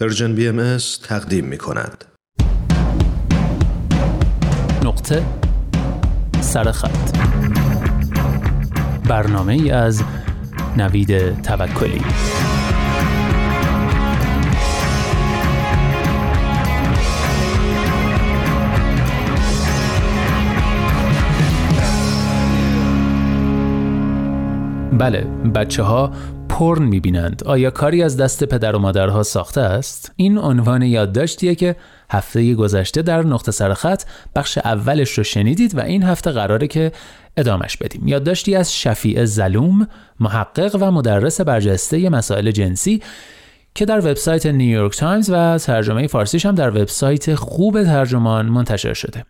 پرژن بی ام تقدیم می کند. نقطه سرخط برنامه ای از نوید توکلی بله بچه ها پورن می‌بینند. آیا کاری از دست پدر و مادرها ساخته است؟ این عنوان یادداشتیه که هفته گذشته در نقطه سرخط بخش اولش رو شنیدید و این هفته قراره که ادامش بدیم. یادداشتی از شفیع زلوم محقق و مدرس برجسته مسائل جنسی که در وبسایت نیویورک تایمز و ترجمه فارسیش هم در وبسایت خوب ترجمان منتشر شده.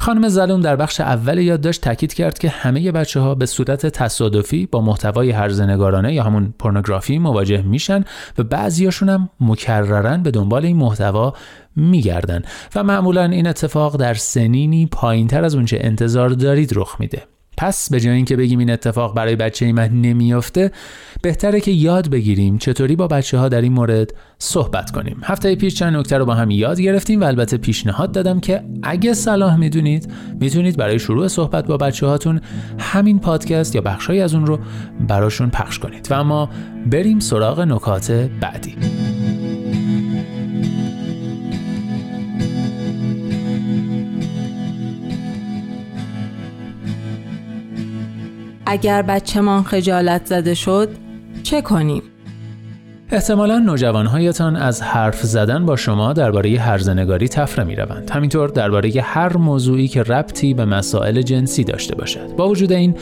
خانم زلوم در بخش اول یادداشت تاکید کرد که همه بچه ها به صورت تصادفی با محتوای هرزنگارانه یا همون پورنوگرافی مواجه میشن و بعضیاشون هم مکررن به دنبال این محتوا میگردن و معمولا این اتفاق در سنینی پایین تر از اونچه انتظار دارید رخ میده. پس به جای اینکه بگیم این اتفاق برای بچه من نمیافته بهتره که یاد بگیریم چطوری با بچه ها در این مورد صحبت کنیم. هفته پیش چند نکته رو با هم یاد گرفتیم و البته پیشنهاد دادم که اگه صلاح می‌دونید می‌تونید برای شروع صحبت با بچه هاتون همین پادکست یا بخشهایی از اون رو براشون پخش کنید. و اما بریم سراغ نکات بعدی. اگر بچهمان خجالت زده شد چه کنیم؟ احتمالا نوجوانهایتان از حرف زدن با شما درباره هرزنگاری تفره می روند. همینطور درباره هر موضوعی که ربطی به مسائل جنسی داشته باشد. با وجود این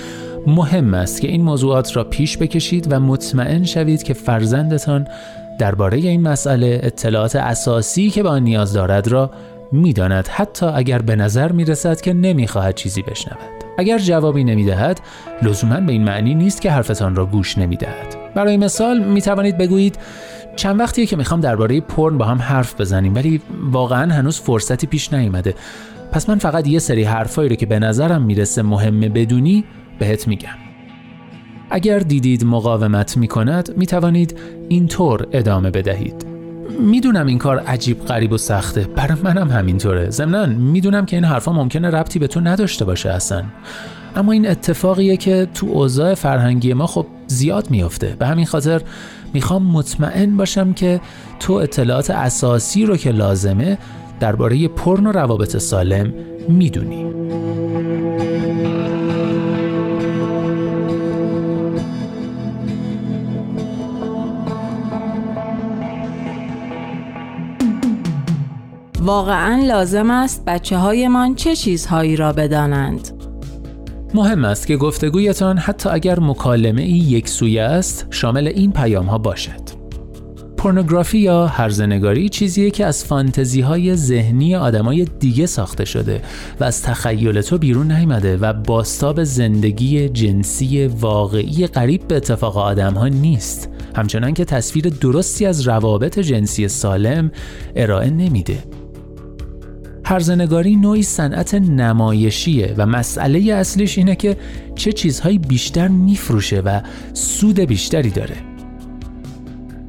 مهم است که این موضوعات را پیش بکشید و مطمئن شوید که فرزندتان درباره این مسئله اطلاعات اساسی که به آن نیاز دارد را می‌داند حتی اگر به نظر می رسد که نمی‌خواهد چیزی بشنود. اگر جوابی نمی‌دهد لزوما به این معنی نیست که حرفتان را گوش نمی‌دهد. برای مثال می توانید بگویید چند وقتیه که می‌خوام درباره پرن با هم حرف بزنیم ولی واقعا هنوز فرصتی پیش نیومده. پس من فقط یه سری حرفایی رو که به نظرم می‌رسه مهمه بدونی بهت میگم. اگر دیدید مقاومت می‌کند می‌توانید اینطور ادامه بدهید. می‌دونم این کار عجیب غریب و سخته. برای منم همینطوره. ضمنا می‌دونم که این حرفا ممکنه ربطی به تو نداشته باشه اصلا. اما این اتفاقیه که تو اوضاع فرهنگی ما خب زیاد میافته. به همین خاطر می‌خوام مطمئن باشم که تو اطلاعات اساسی رو که لازمه درباره پرن و روابط سالم می‌دونی. واقعا لازم است بچه هایمان چه چیزهایی را بدانند؟ مهم است که گفتگویتان حتی اگر مکالمه ای یک سویه است شامل این پیام ها باشد. پورنوگرافی یا هرزنگاری چیزیه که از فانتزی های ذهنی آدمای دیگه ساخته شده و از تخیل تو بیرون نیامده و باستاب زندگی جنسی واقعی قریب به اتفاق آدم ها نیست همچنان که تصویر درستی از روابط جنسی سالم ارائه نمیده هرزنگاری نوعی صنعت نمایشیه و مسئله اصلیش اینه که چه چیزهایی بیشتر میفروشه و سود بیشتری داره.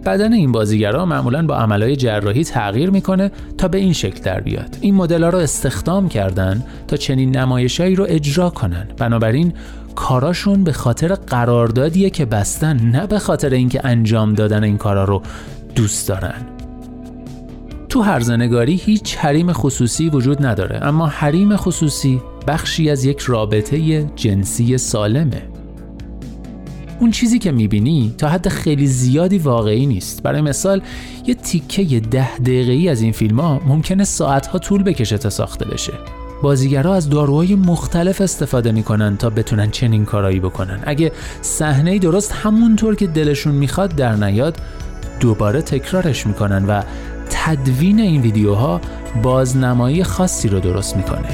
بدن این بازیگرا معمولا با عملهای جراحی تغییر می‌کنه تا به این شکل در بیاد. این مدل ها رو استخدام کردن تا چنین نمایشهایی رو اجرا کنن. بنابراین کاراشون به خاطر قراردادیه که بستن نه به خاطر اینکه انجام دادن این کارا رو دوست دارن. تو هرزنگاری هیچ حریم خصوصی وجود نداره اما حریم خصوصی بخشی از یک رابطه جنسی سالمه. اون چیزی که می‌بینی تا حد خیلی زیادی واقعی نیست. برای مثال یه تیکه ده دقیقه‌ای از این فیلم ها ممکنه ساعتها طول بکشه تا ساخته بشه. بازیگرها از داروهای مختلف استفاده می‌کنن تا بتونن چنین کارایی بکنن. اگه صحنه درست همونطور که دلشون می‌خواد در نیاد دوباره تکرارش می‌کنن و تدوین این ویدیوها بازنمایی خاصی رو درست می‌کنه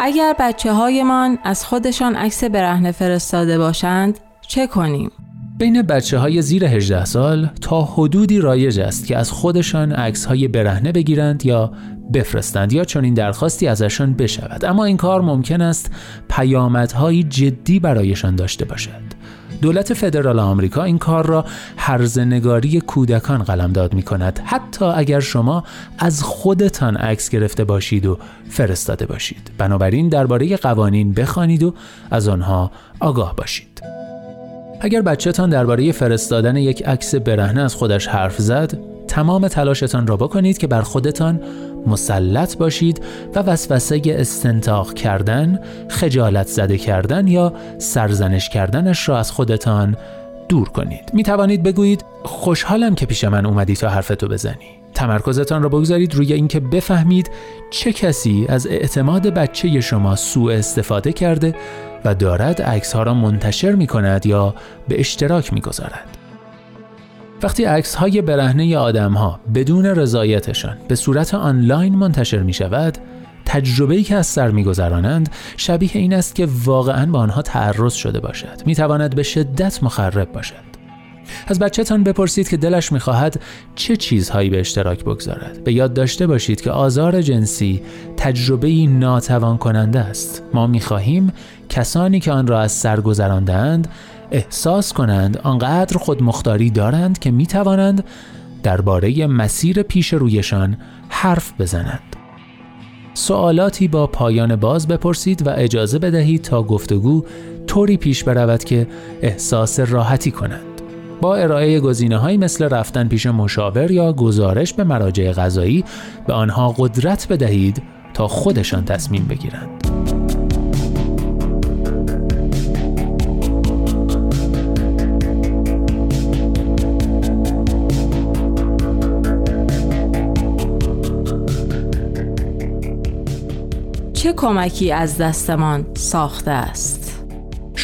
اگر بچه هایمان از خودشان عکس برهنه فرستاده باشند چه کنیم؟ بین بچه های زیر 18 سال تا حدودی رایج است که از خودشان عکس های برهنه بگیرند یا بفرستند یا چون این درخواستی ازشان بشود. اما این کار ممکن است پیامدهایی جدی برایشان داشته باشد. دولت فدرال آمریکا این کار را هرزنگاری کودکان قلمداد می کند حتی اگر شما از خودتان عکس گرفته باشید و فرستاده باشید. بنابراین درباره قوانین بخوانید و از آنها آگاه باشید. اگر بچهتان درباره فرستادن یک عکس برهنه از خودش حرف زد تمام تلاشتان را بکنید که بر خودتان مسلط باشید و وسوسه استنتاق کردن، خجالت زده کردن یا سرزنش کردنش را از خودتان دور کنید. می توانید بگویید خوشحالم که پیش من اومدی تا حرفتو بزنی. تمرکزتان را بگذارید روی اینکه بفهمید چه کسی از اعتماد بچه شما سوء استفاده کرده و دارد عکس ها را منتشر می کند یا به اشتراک می گذارد. وقتی عکس های برهنه آدم ها بدون رضایتشان به صورت آنلاین منتشر می شود تجربه که از سر میگذرانند شبیه این است که واقعا با آنها تعرض شده باشد می تواند به شدت مخرب باشد از بچهتان بپرسید که دلش می‌خواهد چه چیزهایی به اشتراک بگذارد به یاد داشته باشید که آزار جنسی تجربه ناتوان کننده است ما می‌خواهیم کسانی که آن را از سر گذراندند احساس کنند آنقدر خودمختاری دارند که می توانند درباره مسیر پیش رویشان حرف بزنند. سوالاتی با پایان باز بپرسید و اجازه بدهید تا گفتگو طوری پیش برود که احساس راحتی کنند. با ارائه گزینه مثل رفتن پیش مشاور یا گزارش به مراجع غذایی به آنها قدرت بدهید تا خودشان تصمیم بگیرند. چه کمکی از دستمان ساخته است؟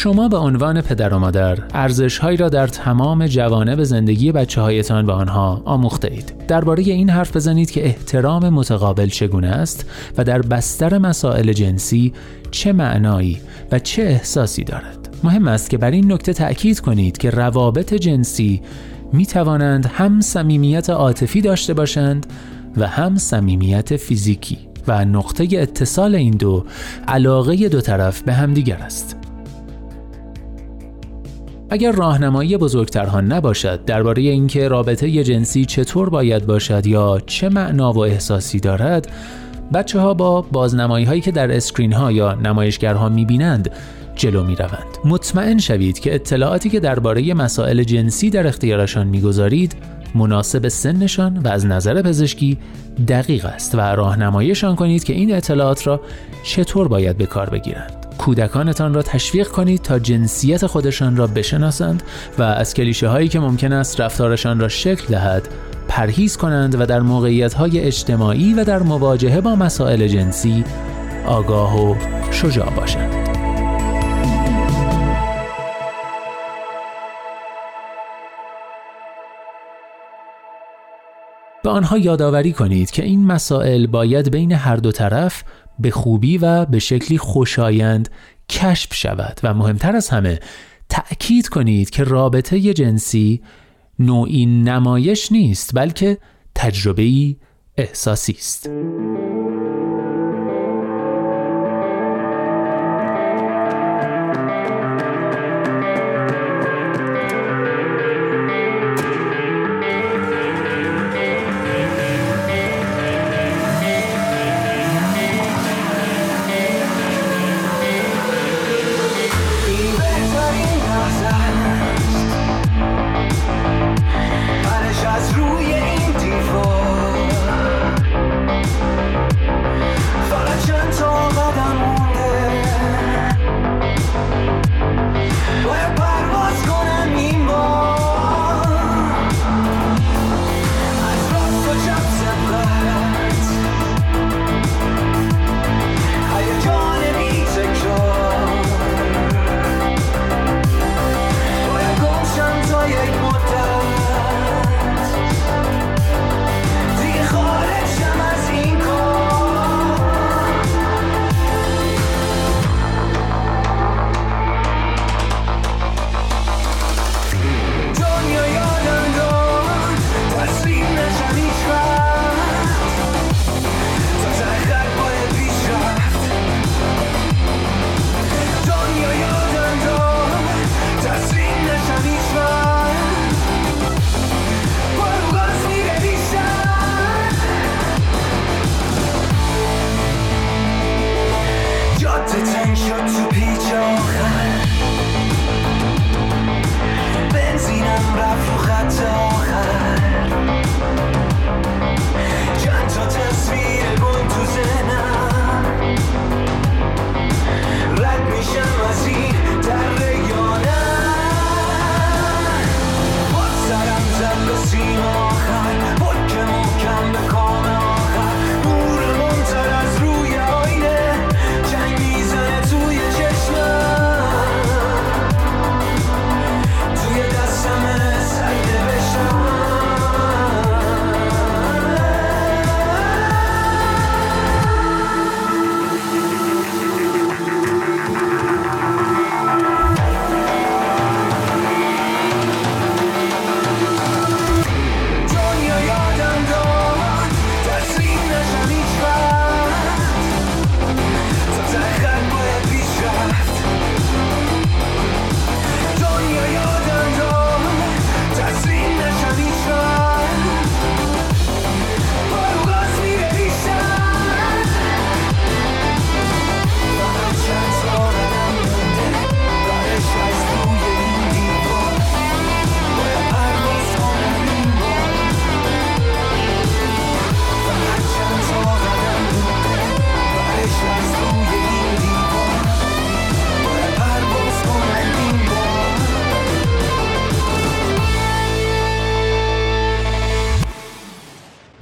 شما به عنوان پدر و مادر ارزشهایی را در تمام جوانب زندگی بچه هایتان به آنها آموخته اید. درباره این حرف بزنید که احترام متقابل چگونه است و در بستر مسائل جنسی چه معنایی و چه احساسی دارد. مهم است که بر این نکته تأکید کنید که روابط جنسی می توانند هم صمیمیت عاطفی داشته باشند و هم صمیمیت فیزیکی. و نقطه اتصال این دو علاقه دو طرف به همدیگر است. اگر راهنمایی بزرگترها نباشد درباره اینکه رابطه جنسی چطور باید باشد یا چه معنا و احساسی دارد بچه ها با بازنمایی هایی که در اسکرین ها یا نمایشگرها می بینند جلو می روند. مطمئن شوید که اطلاعاتی که درباره مسائل جنسی در اختیارشان می‌گذارید مناسب سنشان و از نظر پزشکی دقیق است و راهنماییشان کنید که این اطلاعات را چطور باید به کار بگیرند. کودکانتان را تشویق کنید تا جنسیت خودشان را بشناسند و از کلیشه هایی که ممکن است رفتارشان را شکل دهد پرهیز کنند و در موقعیت های اجتماعی و در مواجهه با مسائل جنسی آگاه و شجاع باشند. به آنها یادآوری کنید که این مسائل باید بین هر دو طرف به خوبی و به شکلی خوشایند کشف شود و مهمتر از همه تأکید کنید که رابطه جنسی نوعی نمایش نیست بلکه تجربه‌ای احساسی است.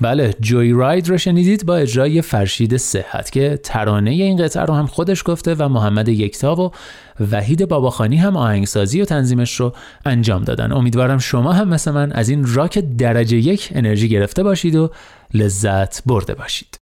بله جوی راید رو شنیدید با اجرای فرشید صحت که ترانه این قطعه رو هم خودش گفته و محمد یکتا و وحید باباخانی هم آهنگسازی و تنظیمش رو انجام دادن. امیدوارم شما هم مثل من از این راک درجه یک انرژی گرفته باشید و لذت برده باشید.